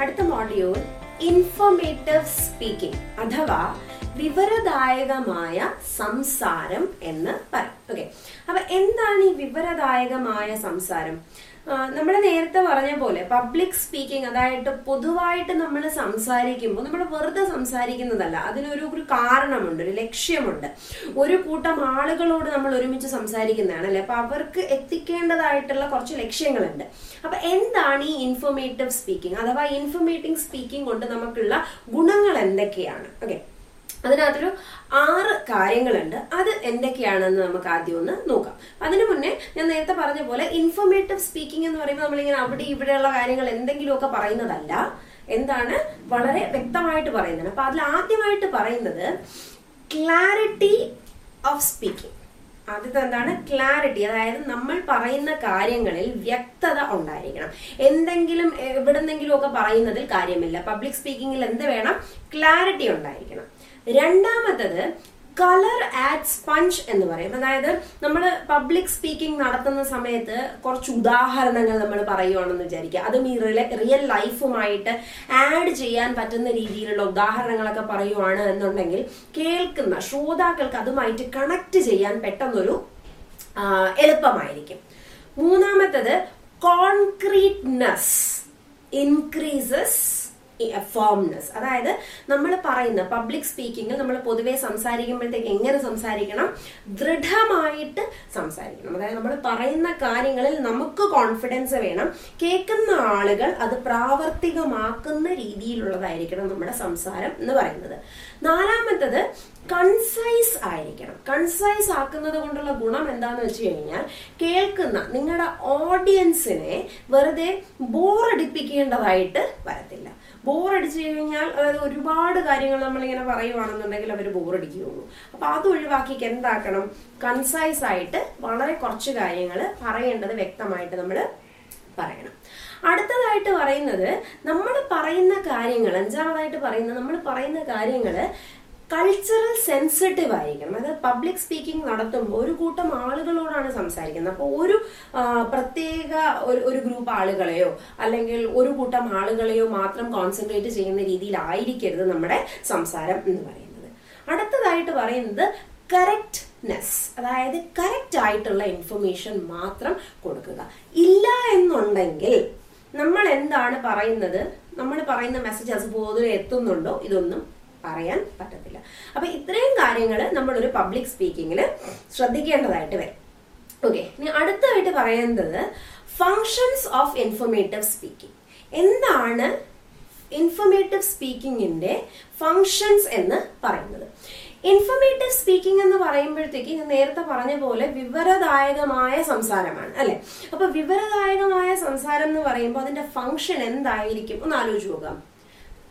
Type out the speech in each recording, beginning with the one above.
അടുത്ത module informative speaking അഥവാ വിവരദായകമായ സംസാരം എന്ന് പറയും. ഓക്കെ അപ്പൊ എന്താണ് ഈ വിവരദായകമായ സംസാരം? നമ്മൾ നേരത്തെ പറഞ്ഞ പോലെ പബ്ലിക് സ്പീക്കിംഗ് അതായത് പൊതുവായിട്ട് നമ്മൾ സംസാരിക്കുമ്പോൾ നമ്മൾ വെറുതെ സംസാരിക്കുന്നതല്ല. അതിനൊരു ഒരു കാരണമുണ്ട് ഒരു ലക്ഷ്യമുണ്ട്. ഒരു കൂട്ടം ആളുകളോട് നമ്മൾ ഒരുമിച്ച് സംസാരിക്കുന്നതാണ് അല്ലെ? അപ്പൊ അവർക്ക് എത്തിക്കേണ്ടതായിട്ടുള്ള കുറച്ച് ലക്ഷ്യങ്ങളുണ്ട്. അപ്പൊ എന്താണ് ഈ ഇൻഫോർമേറ്റീവ് സ്പീക്കിംഗ് അഥവാ ഇൻഫോർമേറ്റീവ് സ്പീക്കിംഗ് കൊണ്ട് നമുക്കുള്ള ഗുണങ്ങൾ എന്തൊക്കെയാണ്? ഓക്കെ അതിനകത്തൊരു ആറ് കാര്യങ്ങളുണ്ട്. അത് എന്തൊക്കെയാണെന്ന് നമുക്ക് ആദ്യം ഒന്ന് നോക്കാം. അതിനു മുന്നേ ഞാൻ നേരത്തെ പറഞ്ഞ പോലെ ഇൻഫോർമേറ്റീവ് സ്പീക്കിംഗ് എന്ന് പറയുമ്പോൾ നമ്മളിങ്ങനെ അവിടെ ഇവിടെയുള്ള കാര്യങ്ങൾ എന്തെങ്കിലുമൊക്കെ പറയുന്നതല്ല. എന്താണ്? വളരെ വ്യക്തമായിട്ട് പറയുന്നത് അപ്പൊ അതിൽ ആദ്യമായിട്ട് പറയുന്നത് ക്ലാരിറ്റി ഓഫ് സ്പീക്കിംഗ് ആദ്യത്തെ എന്താണ്? ക്ലാരിറ്റി അതായത് നമ്മൾ പറയുന്ന കാര്യങ്ങളിൽ വ്യക്തത ഉണ്ടായിരിക്കണം. എന്തെങ്കിലും എവിടെന്നെങ്കിലും ഒക്കെ പറയുന്നതിൽ കാര്യമില്ല. പബ്ലിക് സ്പീക്കിങ്ങിൽ എന്ത് വേണം? ക്ലാരിറ്റി ഉണ്ടായിരിക്കണം. രണ്ടാമത്തത് കളർ ആഡ് സ്പഞ്ച് എന്ന് പറയും. അതായത് നമ്മൾ പബ്ലിക് സ്പീക്കിംഗ് നടത്തുന്ന സമയത്ത് കുറച്ച് ഉദാഹരണങ്ങൾ നമ്മൾ പറയുവാണെന്ന് വിചാരിക്കുക. അതും ഈ റിയൽ ലൈഫുമായിട്ട് ആഡ് ചെയ്യാൻ പറ്റുന്ന രീതിയിലുള്ള ഉദാഹരണങ്ങളൊക്കെ പറയുവാണ് എന്നുണ്ടെങ്കിൽ കേൾക്കുന്ന ശ്രോതാക്കൾക്ക് അതുമായിട്ട് കണക്ട് ചെയ്യാൻ പെട്ടെന്നൊരു എളുപ്പമായിരിക്കും. മൂന്നാമത്തത് കോൺക്രീറ്റ്നെസ് ഇൻക്രീസസ് ഫോംനെസ് അതായത് നമ്മൾ പറയുന്ന പബ്ലിക് സ്പീക്കിംഗിൽ നമ്മൾ പൊതുവേ സംസാരിക്കുമ്പോഴത്തേക്ക് എങ്ങനെ സംസാരിക്കണം? ദൃഢമായിട്ട് സംസാരിക്കണം. അതായത് നമ്മൾ പറയുന്ന കാര്യങ്ങളിൽ നമുക്ക് കോൺഫിഡൻസ് വേണം. കേൾക്കുന്ന ആളുകൾ അത് പ്രാവർത്തികമാക്കുന്ന രീതിയിലുള്ളതായിരിക്കണം നമ്മുടെ സംസാരം എന്ന് പറയുന്നത്. നാലാമത്തത് കൺസൈസ് ആയിരിക്കണം. കൺസൈസ് ആക്കുന്നത് കൊണ്ടുള്ള ഗുണം എന്താന്ന് വെച്ച് കഴിഞ്ഞാൽ കേൾക്കുന്ന നിങ്ങളുടെ ഓഡിയൻസിനെ വെറുതെ ബോറടിപ്പിക്കേണ്ടതായിട്ട് വരത്തില്ല. ബോറടിച്ചു കഴിഞ്ഞാൽ അതായത് ഒരുപാട് കാര്യങ്ങൾ നമ്മളിങ്ങനെ പറയുവാണെന്നുണ്ടെങ്കിൽ അവർ ബോറടിക്കുകയുള്ളൂ. അപ്പോൾ അത് ഒഴിവാക്കി എന്താക്കണം? കൺസൈസ് ആയിട്ട് വളരെ കുറച്ച് കാര്യങ്ങൾ പറയേണ്ടത് വ്യക്തമായിട്ട് നമ്മൾ പറയണം. അടുത്തതായിട്ട് പറയുന്നത് നമ്മൾ പറയുന്ന കാര്യങ്ങൾ അഞ്ചാമതായിട്ട് പറയുന്നത് നമ്മൾ പറയുന്ന കാര്യങ്ങൾ കൾച്ചറൽ സെൻസിറ്റീവ് ആയിരിക്കണം. അതായത് പബ്ലിക് സ്പീക്കിംഗ് നടത്തുമ്പോൾ ഒരു കൂട്ടം ആളുകളോടാണ് സംസാരിക്കുന്നത്. അപ്പോൾ ഒരു പ്രത്യേക ഒരു ഒരു ഗ്രൂപ്പ് ആളുകളെയോ അല്ലെങ്കിൽ ഒരു കൂട്ടം ആളുകളെയോ മാത്രം കോൺസെൻട്രേറ്റ് ചെയ്യുന്ന രീതിയിലായിരിക്കരുത് നമ്മുടെ സംസാരം എന്ന് പറയുന്നത്. അടുത്തതായിട്ട് പറയുന്നത് കറക്റ്റ്നെസ് അതായത് കറക്റ്റ് ആയിട്ടുള്ള ഇൻഫർമേഷൻ മാത്രം കൊടുക്കുക. ഇല്ല എന്നുണ്ടെങ്കിൽ നമ്മൾ എന്താണ് പറയുന്നത്? നമ്മൾ പറയുന്ന മെസ്സേജ് അതുപോലെ എത്തുന്നുണ്ടോ? ഇതൊന്നും പറയാൻ പറ്റത്തില്ല. അപ്പൊ ഇത്രയും കാര്യങ്ങൾ നമ്മളൊരു പബ്ലിക് സ്പീക്കിങ്ങിൽ ശ്രദ്ധിക്കേണ്ടതായിട്ട് വരും. ഓക്കെ ഇനി അടുത്തതായിട്ട് പറയുന്നത് ഫങ്ഷൻസ് ഓഫ് ഇൻഫോർമേറ്റീവ് സ്പീക്കിംഗ് എന്താണ് ഇൻഫോർമേറ്റീവ് സ്പീക്കിങ്ങിന്റെ ഫങ്ഷൻസ് എന്ന് പറയുന്നത്? ഇൻഫോർമേറ്റീവ് സ്പീക്കിംഗ് എന്ന് പറയുമ്പോഴത്തേക്ക് ഞാൻ നേരത്തെ പറഞ്ഞ പോലെ വിവരദായകമായ സംസാരമാണ് അല്ലെ? അപ്പൊ വിവരദായകമായ സംസാരം എന്ന് പറയുമ്പോൾ അതിന്റെ ഫങ്ഷൻ എന്തായിരിക്കും? ഒന്ന് ആലോചിച്ച് നോക്കാം.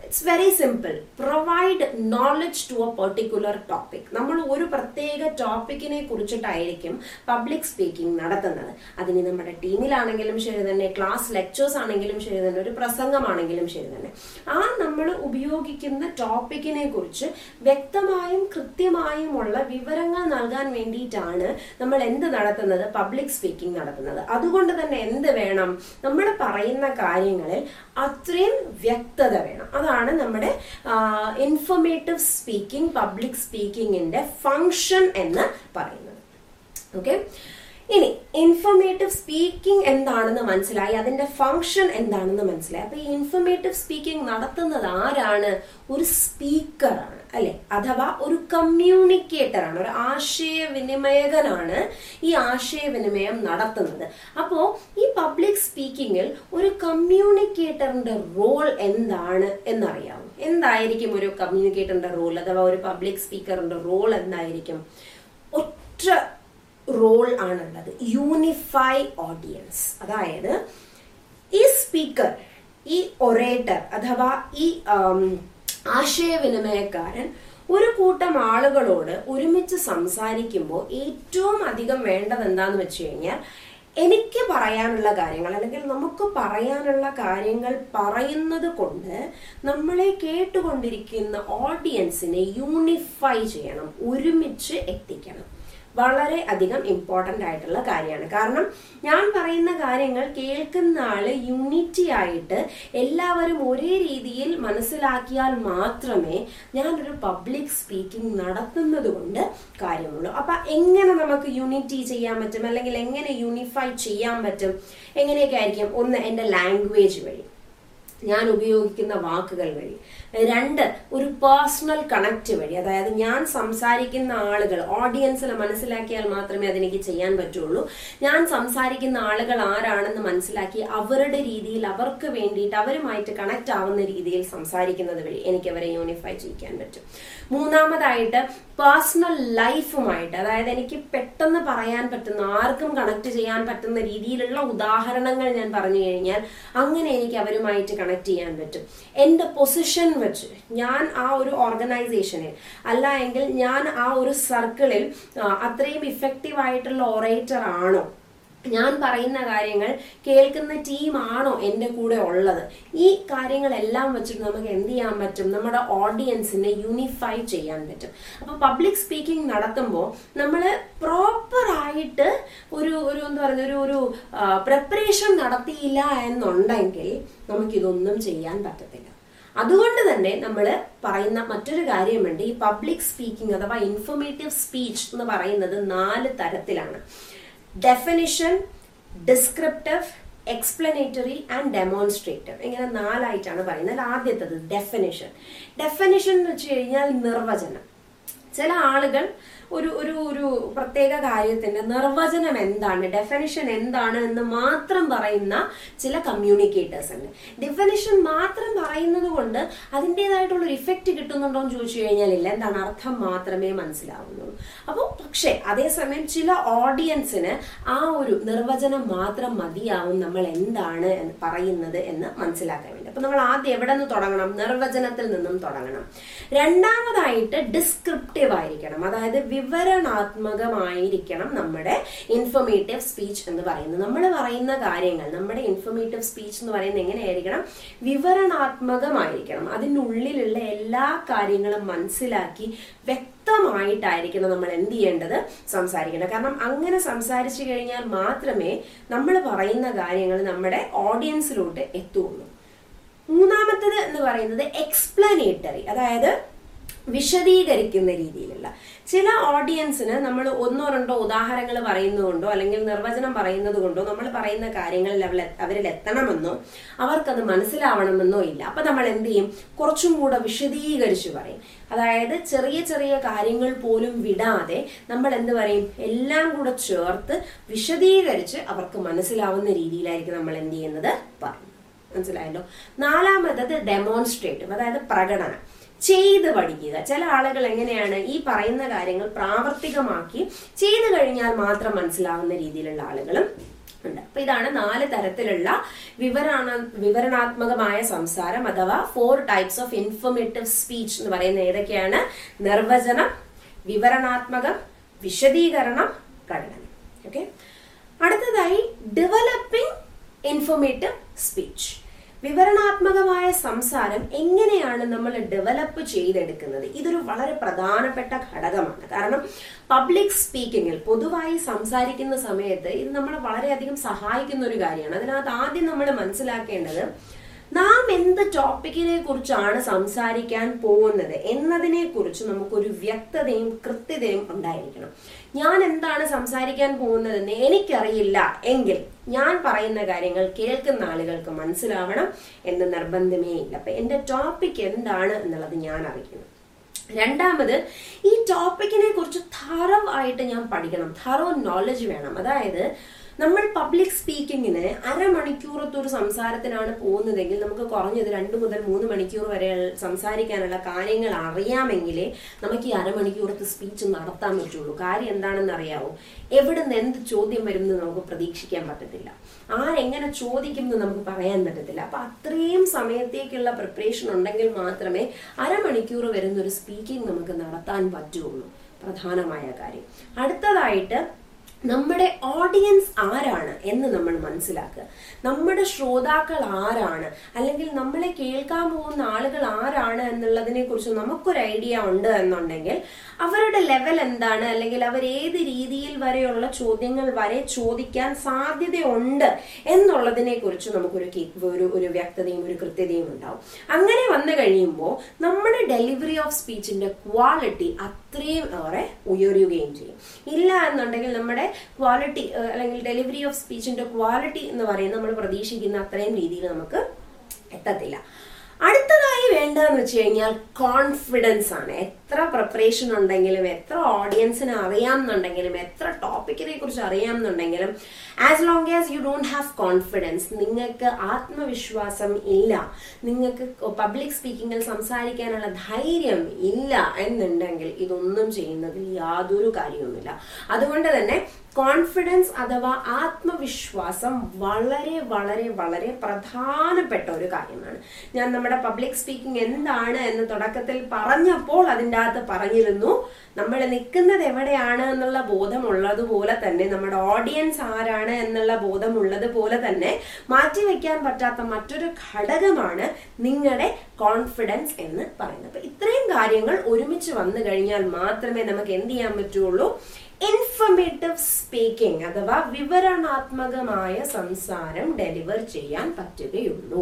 It's very simple provide knowledge to a particular topic നമ്മൾ ഒരു പ്രത്യേക ടോപ്പിക്കിനെ കുറിച്ചിട്ടായിരിക്കും പബ്ലിക് സ്പീക്കിംഗ് നടത്തുന്നത്. അതിന് നമ്മുടെ ടീമിലാണെങ്കിലും ശരി തന്നെ ക്ലാസ് ലെക്ചേഴ്സ് ആണെങ്കിലും ശരി തന്നെ ഒരു പ്രസംഗമാണെങ്കിലും ശരി തന്നെ. ആ നമ്മൾ ഉപയോഗിക്കുന്ന ടോപ്പിക്കിനെ കുറിച്ച് വ്യക്തമായും കൃത്യമായുമുള്ള വിവരങ്ങൾ നൽകാൻ വേണ്ടിയിട്ടാണ് നമ്മൾ എന്ത് നടത്തുന്നത്? പബ്ലിക് സ്പീക്കിംഗ് നടത്തുന്നത്. അതുകൊണ്ട് തന്നെ എന്ത് വേണം? നമ്മൾ പറയുന്ന കാര്യങ്ങളിൽ അത്രയും വ്യക്തത വേണം. അതാണ് നമ്മുടെ ഇൻഫർമേറ്റീവ് സ്പീക്കിംഗ് പബ്ലിക് സ്പീക്കിങ്ങിന്റെ ഫങ്ഷൻ എന്ന് പറയുന്നത്. ഓക്കെ ഇനി ഇൻഫർമേറ്റീവ് സ്പീക്കിംഗ് എന്താണെന്ന് മനസ്സിലായി? അതിന്റെ ഫങ്ഷൻ എന്താണെന്ന് മനസ്സിലായി? അപ്പൊ ഈ ഇൻഫർമേറ്റീവ് സ്പീക്കിംഗ് നടത്തുന്നത് ആരാണ്? ഒരു സ്പീക്കറാണ് അല്ലെ? അഥവാ ഒരു കമ്മ്യൂണിക്കേറ്ററാണ് ഒരു ആശയവിനിമയകനാണ് ഈ ആശയവിനിമയം നടത്തുന്നത്. അപ്പോ ഈ പബ്ലിക് സ്പീക്കിംഗിൽ ഒരു കമ്മ്യൂണിക്കേറ്ററിന്റെ റോൾ എന്താണ് എന്നറിയാമോ എന്തായിരിക്കും ഒരു കമ്മ്യൂണിക്കേറ്ററിന്റെ റോൾ അഥവാ ഒരു പബ്ലിക് സ്പീക്കറിന്റെ റോൾ എന്തായിരിക്കും? ഒറ്റ റോൾ ആണുള്ളത്. യൂണിഫൈ ഓഡിയൻസ് അതായത് ഈ സ്പീക്കർ ഈ ഒറേറ്റർ അഥവാ ഈ ആശയവിനിമയക്കാരൻ ഒരു കൂട്ടം ആളുകളോട് ഒരുമിച്ച് സംസാരിക്കുമ്പോൾ ഏറ്റവും അധികം വേണ്ടത് എന്താന്ന് വെച്ച് കഴിഞ്ഞാൽ എനിക്ക് പറയാനുള്ള കാര്യങ്ങൾ അല്ലെങ്കിൽ നമുക്ക് പറയാനുള്ള കാര്യങ്ങൾ പറയുന്നത് കൊണ്ട് നമ്മളെ കേട്ടുകൊണ്ടിരിക്കുന്ന ഓഡിയൻസിനെ യൂണിഫൈ ചെയ്യണം ഒരുമിച്ച് എത്തിക്കണം. വളരെ അധികം ഇമ്പോർട്ടന്റ് ആയിട്ടുള്ള കാര്യമാണ്. കാരണം ഞാൻ പറയുന്ന കാര്യങ്ങൾ കേൾക്കുന്ന ആൾ യൂണിറ്റി ആയിട്ട് എല്ലാവരും ഒരേ രീതിയിൽ മനസ്സിലാക്കിയാൽ മാത്രമേ ഞാനൊരു പബ്ലിക് സ്പീക്കിംഗ് നടത്തുന്നത് കൊണ്ട് കാര്യമുള്ളൂ. അപ്പൊ എങ്ങനെ നമുക്ക് യൂണിറ്റി ചെയ്യാൻ പറ്റും? അല്ലെങ്കിൽ എങ്ങനെ യൂണിഫൈ ചെയ്യാൻ പറ്റും? എങ്ങനെയൊക്കെ ആയിരിക്കും? ഒന്ന് എന്റെ ലാംഗ്വേജ് വഴി. ഞാൻ ഉപയോഗിക്കുന്ന വാക്കുകൾ വഴി. രണ്ട് ഒരു പേഴ്സണൽ കണക്ട് വഴി. അതായത് ഞാൻ സംസാരിക്കുന്ന ആളുകൾ ഓഡിയൻസിനെ മനസ്സിലാക്കിയാൽ മാത്രമേ അതെനിക്ക് ചെയ്യാൻ പറ്റുള്ളൂ. ഞാൻ സംസാരിക്കുന്ന ആളുകൾ ആരാണെന്ന് മനസ്സിലാക്കി അവരുടെ രീതിയിൽ അവർക്ക് വേണ്ടിയിട്ട് അവരുമായിട്ട് കണക്ട് ആവുന്ന രീതിയിൽ സംസാരിക്കുന്നത് വഴി എനിക്ക് അവരെ യൂണിഫൈ ചെയ്യിക്കാൻ പറ്റും. മൂന്നാമതായിട്ട് പേഴ്സണൽ ലൈഫുമായിട്ട് അതായത് എനിക്ക് പെട്ടെന്ന് പറയാൻ പറ്റുന്ന ആർക്കും കണക്ട് ചെയ്യാൻ പറ്റുന്ന രീതിയിലുള്ള ഉദാഹരണങ്ങൾ ഞാൻ പറഞ്ഞു കഴിഞ്ഞാൽ അങ്ങനെ എനിക്ക് അവരുമായിട്ട് കണക്ട് ചെയ്യാൻ പറ്റും. എന്റെ പൊസിഷൻ വെച്ച് ഞാൻ ആ ഒരു ഓർഗനൈസേഷനിൽ അല്ല എങ്കിൽ ഞാൻ ആ ഒരു സർക്കിളിൽ അത്രയും ഇഫക്റ്റീവ് ആയിട്ടുള്ള ഓറേറ്റർ ആണോ? ഞാൻ പറയുന്ന കാര്യങ്ങൾ കേൾക്കുന്ന ടീമാണോ എന്റെ കൂടെ ഉള്ളത്? ഈ കാര്യങ്ങളെല്ലാം വെച്ചിട്ട് നമുക്ക് എന്ത് ചെയ്യാൻ പറ്റും? നമ്മുടെ ഓഡിയൻസിനെ യൂണിഫൈ ചെയ്യാൻ പറ്റും. അപ്പൊ പബ്ലിക് സ്പീക്കിംഗ് നടത്തുമ്പോൾ നമ്മൾ പ്രോപ്പറായിട്ട് ഒരു ഒരു എന്താ പറയുക ഒരു ഒരു പ്രിപ്പറേഷൻ നടത്തിയില്ല എന്നുണ്ടെങ്കിൽ നമുക്കിതൊന്നും ചെയ്യാൻ പറ്റത്തില്ല. അതുകൊണ്ട് തന്നെ നമ്മൾ പറയുന്ന മറ്റൊരു കാര്യമുണ്ട്. ഈ പബ്ലിക് സ്പീക്കിംഗ് അഥവാ ഇൻഫോർമേറ്റീവ് സ്പീച്ച് എന്ന് പറയുന്നത് നാല് തരത്തിലാണ്. Definition descriptive explanatory and demonstrative ഇങ്ങനെ നാലായിട്ടാണ് പറയുന്നത്. ആദ്യത്തത് ഡെഫിനിഷൻ ഡെഫിനിഷൻ എന്ന് വെച്ച് കഴിഞ്ഞാൽ നിർവചനം. ചില ആളുകൾ ഒരു ഒരു ഒരു പ്രത്യേക കാര്യത്തിന്റെ നിർവചനം എന്താണ് ഡെഫിനിഷൻ എന്താണ് എന്ന് മാത്രം പറയുന്ന ചില കമ്മ്യൂണിക്കേറ്റേഴ്സ് ഉണ്ട്. ഡെഫിനിഷൻ മാത്രം പറയുന്നത് കൊണ്ട് അതിന്റെതായിട്ടുള്ള ഒരു ഇഫക്റ്റ് കിട്ടുന്നുണ്ടോ എന്ന് ചോദിച്ചു കഴിഞ്ഞാൽ ഇല്ല. എന്താണ്? അർത്ഥം മാത്രമേ മനസ്സിലാവുന്നുള്ളൂ. അപ്പോൾ പക്ഷേ അതേസമയം ചില ഓഡിയൻസിന് ആ ഒരു നിർവചനം മാത്രം മതിയാവും നമ്മൾ എന്താണ് പറയുന്നത് എന്ന് മനസ്സിലാക്കാൻ വേണ്ടി അപ്പൊ നമ്മൾ ആദ്യം എവിടെ നിന്ന് തുടങ്ങണം? നിർവചനത്തിൽ നിന്നും തുടങ്ങണം. രണ്ടാമതായിട്ട് ഡിസ്ക്രിപ്റ്റീവ് ആയിരിക്കണം. അതായത് വിവരണാത്മകമായിരിക്കണം നമ്മുടെ ഇൻഫോർമേറ്റീവ് സ്പീച്ച് എന്ന് പറയുന്നത്. നമ്മൾ പറയുന്ന കാര്യങ്ങൾ നമ്മുടെ ഇൻഫോർമേറ്റീവ് സ്പീച്ച് എന്ന് പറയുന്നത് എങ്ങനെയായിരിക്കണം? വിവരണാത്മകമായിരിക്കണം. അതിനുള്ളിലുള്ള എല്ലാ കാര്യങ്ങളും മനസ്സിലാക്കി വ്യക്തമായിട്ടായിരിക്കണം നമ്മൾ എന്ത് ചെയ്യേണ്ടത്? സംസാരിക്കേണ്ടത്. കാരണം അങ്ങനെ സംസാരിച്ചു കഴിഞ്ഞാൽ മാത്രമേ നമ്മൾ പറയുന്ന കാര്യങ്ങൾ നമ്മുടെ ഓഡിയൻസിലോട്ട് എത്തുള്ളൂ. മൂന്നാമത്തത് എന്ന് പറയുന്നത് എക്സ്പ്ലനേറ്ററി അതായത് വിശദീകരിക്കുന്ന രീതിയിലുള്ള. ചില ഓഡിയൻസിന് നമ്മൾ ഒന്നോ രണ്ടോ ഉദാഹരണങ്ങൾ പറയുന്നതുകൊണ്ടോ അല്ലെങ്കിൽ നിർവചനം പറയുന്നത് കൊണ്ടോ നമ്മൾ പറയുന്ന കാര്യങ്ങളിൽ അവൾ അവരിൽ എത്തണമെന്നോ അവർക്കത് മനസ്സിലാവണമെന്നോ ഇല്ല. അപ്പൊ നമ്മൾ എന്ത് ചെയ്യും? കുറച്ചും കൂടെ വിശദീകരിച്ച് പറയും. അതായത് ചെറിയ ചെറിയ കാര്യങ്ങൾ പോലും വിടാതെ നമ്മൾ എന്ത് പറയും? എല്ലാം കൂടെ ചേർത്ത് വിശദീകരിച്ച് അവർക്ക് മനസ്സിലാവുന്ന രീതിയിലായിരിക്കും നമ്മൾ എന്ത് ചെയ്യുന്നത്? പറയും മനസ്സിലായല്ലോ? നാലാമത്തത് ഡെമോൺസ്ട്രേറ്റ് അതായത് പ്രകടനം. ചെയ്ത് പഠിക്കുക. ചില ആളുകൾ എങ്ങനെയാണ് ഈ പറയുന്ന കാര്യങ്ങൾ പ്രാവർത്തികമാക്കി ചെയ്തു കഴിഞ്ഞാൽ മാത്രം മനസ്സിലാവുന്ന രീതിയിലുള്ള ആളുകളും ഉണ്ട്. അപ്പൊ ഇതാണ് നാല് തരത്തിലുള്ള വിവരണ വിവരണാത്മകമായ സംസാരം അഥവാ four types of informative speech എന്ന് പറയുന്ന ഏതൊക്കെയാണ്? നിർവചനം വിവരണാത്മകം വിശദീകരണം പ്രകടനം. ഓക്കെ അടുത്തതായി ഡെവലപ്പിംഗ് ഇൻഫോർമേറ്റീവ് സ്പീച്ച് വിവരണാത്മകമായ സംസാരം എങ്ങനെയാണ് നമ്മൾ ഡെവലപ്പ് ചെയ്തെടുക്കുന്നത്? ഇതൊരു വളരെ പ്രധാനപ്പെട്ട ഘടകമാണ്. കാരണം പബ്ലിക് സ്പീക്കിങ്ങിൽ പൊതുവായി സംസാരിക്കുന്ന സമയത്ത് ഇത് നമ്മളെ വളരെയധികം സഹായിക്കുന്ന ഒരു കാര്യമാണ്. അതിനകത്ത് ആദ്യം നമ്മൾ മനസ്സിലാക്കേണ്ടത് നാം എന്ത് ടോപ്പിക്കിനെ കുറിച്ചാണ് സംസാരിക്കാൻ പോകുന്നത് എന്നതിനെ കുറിച്ച് നമുക്കൊരു വ്യക്തതയും കൃത്യതയും ഉണ്ടായിരിക്കണം. ഞാൻ എന്താണ് സംസാരിക്കാൻ പോകുന്നതെന്ന് എനിക്കറിയില്ല എങ്കിൽ ഞാൻ പറയുന്ന കാര്യങ്ങൾ കേൾക്കുന്ന ആളുകൾക്ക് മനസ്സിലാവണം എന്ന് നിർബന്ധമേ ഇല്ല. അപ്പൊ എന്റെ ടോപ്പിക് എന്താണ് എന്നുള്ളത് ഞാൻ അറിയണം രണ്ടാമത് ഈ ടോപ്പിക്കിനെ കുറിച്ച് തറവ് ആയിട്ട് ഞാൻ പഠിക്കണം. തറവ് നോളജ് വേണം. അതായത് നമ്മൾ പബ്ലിക് സ്പീക്കിങ്ങിന് അരമണിക്കൂറത്തെ ഒരു സംസാരത്തിനാണ് പോകുന്നതെങ്കിൽ നമുക്ക് കുറഞ്ഞത് രണ്ട് മുതൽ മൂന്ന് മണിക്കൂർ വരെ സംസാരിക്കാനുള്ള കാര്യങ്ങൾ അറിയാമെങ്കിലേ നമുക്ക് ഈ അരമണിക്കൂറത്തെ സ്പീച്ച് നടത്താൻ പറ്റുള്ളൂ. കാര്യം എന്താണെന്ന് അറിയാവോ എവിടെ നിന്ന് എന്ത് ചോദ്യം വരും എന്ന് നമുക്ക് പ്രതീക്ഷിക്കാൻ പറ്റത്തില്ല. ആരെങ്ങനെ ചോദിക്കും എന്ന് നമുക്ക് പറയാൻ പറ്റത്തില്ല. അപ്പൊ അത്രയും സമയത്തേക്കുള്ള പ്രിപ്പറേഷൻ ഉണ്ടെങ്കിൽ മാത്രമേ അരമണിക്കൂർ വരുന്ന ഒരു സ്പീക്കിംഗ് നമുക്ക് നടത്താൻ പറ്റുള്ളൂ. പ്രധാനമായ കാര്യം. അടുത്തതായിട്ട് നമ്മുടെ ഓഡിയൻസ് ആരാണ് എന്ന് നമ്മൾ മനസ്സിലാക്കുക. നമ്മുടെ ശ്രോതാക്കൾ ആരാണ്? അല്ലെങ്കിൽ നമ്മളെ കേൾക്കാൻ പോകുന്ന ആളുകൾ ആരാണ് എന്നുള്ളതിനെ കുറിച്ച് നമുക്കൊരു ഐഡിയ ഉണ്ട് എന്നുണ്ടെങ്കിൽ അവരുടെ ലെവൽ എന്താണ്? അല്ലെങ്കിൽ അവർ ഏത് രീതിയിൽ വരെയുള്ള ചോദ്യങ്ങൾ വരെ ചോദിക്കാൻ സാധ്യതയുണ്ട് എന്നുള്ളതിനെ കുറിച്ച് നമുക്കൊരു ഒരു ഒരു വ്യക്തതയും ഒരു കൃത്യതയും ഉണ്ടാവും. അങ്ങനെ വന്നു കഴിയുമ്പോൾ നമ്മുടെ ഡെലിവറി ഓഫ് സ്പീച്ചിന്റെ ക്വാളിറ്റി അത്രയും ഏറെ ഉയരുകയും ചെയ്യും. ഇല്ല എന്നുണ്ടെങ്കിൽ നമ്മുടെ ക്വാളിറ്റി അല്ലെങ്കിൽ ഡെലിവറി ഓഫ് സ്പീച്ചിന്റെ ക്വാളിറ്റി എന്ന് പറയുന്നത് നമ്മൾ പ്രതീക്ഷിക്കുന്ന അത്രയും രീതിയിൽ നമുക്ക് എത്തത്തില്ല. അടുത്തതായി വേണ്ടതെന്ന് വെച്ച് കഴിഞ്ഞാൽ കോൺഫിഡൻസ് ആണ്. എത്ര പ്രിപ്പറേഷൻ ഉണ്ടെങ്കിലും എത്ര ഓഡിയൻസിനെ അറിയാമെന്നുണ്ടെങ്കിലും എത്ര ടോപ്പിക്കിനെ കുറിച്ച് അറിയാമെന്നുണ്ടെങ്കിലും as long as you don't have confidence നിങ്ങൾക്ക് ആത്മവിശ്വാസം ഇല്ല. നിങ്ങൾക്ക് പബ്ലിക് സ്പീക്കിങ്ങിൽ സംസാരിക്കാനുള്ള ധൈര്യം ഇല്ല എന്നുണ്ടെങ്കിൽ ഇതൊന്നും ചെയ്യുന്നതിൽ യാതൊരു കാര്യവുമില്ല. അതുകൊണ്ട് തന്നെ കോൺഫിഡൻസ് അഥവാ ആത്മവിശ്വാസം വളരെ വളരെ വളരെ പ്രധാനപ്പെട്ട ഒരു കാര്യമാണ്. ഞാൻ നമ്മുടെ പബ്ലിക് സ്പീക്കിംഗ് എന്താണ് എന്ന് തുടക്കത്തിൽ പറഞ്ഞപ്പോൾ അതിന്റെ അകത്ത് പറഞ്ഞിരുന്നു നമ്മൾ നിൽക്കുന്നത് എവിടെയാണ് എന്നുള്ള ബോധമുള്ളതുപോലെ തന്നെ നമ്മുടെ ഓഡിയൻസ് ആരാണ് എന്നുള്ള ബോധമുള്ളത് പോലെ തന്നെ മാറ്റിവെക്കാൻ പറ്റാത്ത മറ്റൊരു ഘടകമാണ് നിങ്ങളുടെ കോൺഫിഡൻസ് എന്ന് പറയുന്നത്. ഇത്രയും കാര്യങ്ങൾ ഒരുമിച്ച് വന്നു കഴിഞ്ഞാൽ മാത്രമേ നമുക്ക് എന്ത് ചെയ്യാൻ പറ്റുള്ളൂ? ഇൻഫർമേറ്റീവ് സ്പീക്കിംഗ് അഥവാ വിവരണാത്മകമായ സംസാരം ഡെലിവർ ചെയ്യാൻ പറ്റുകയുള്ളൂ.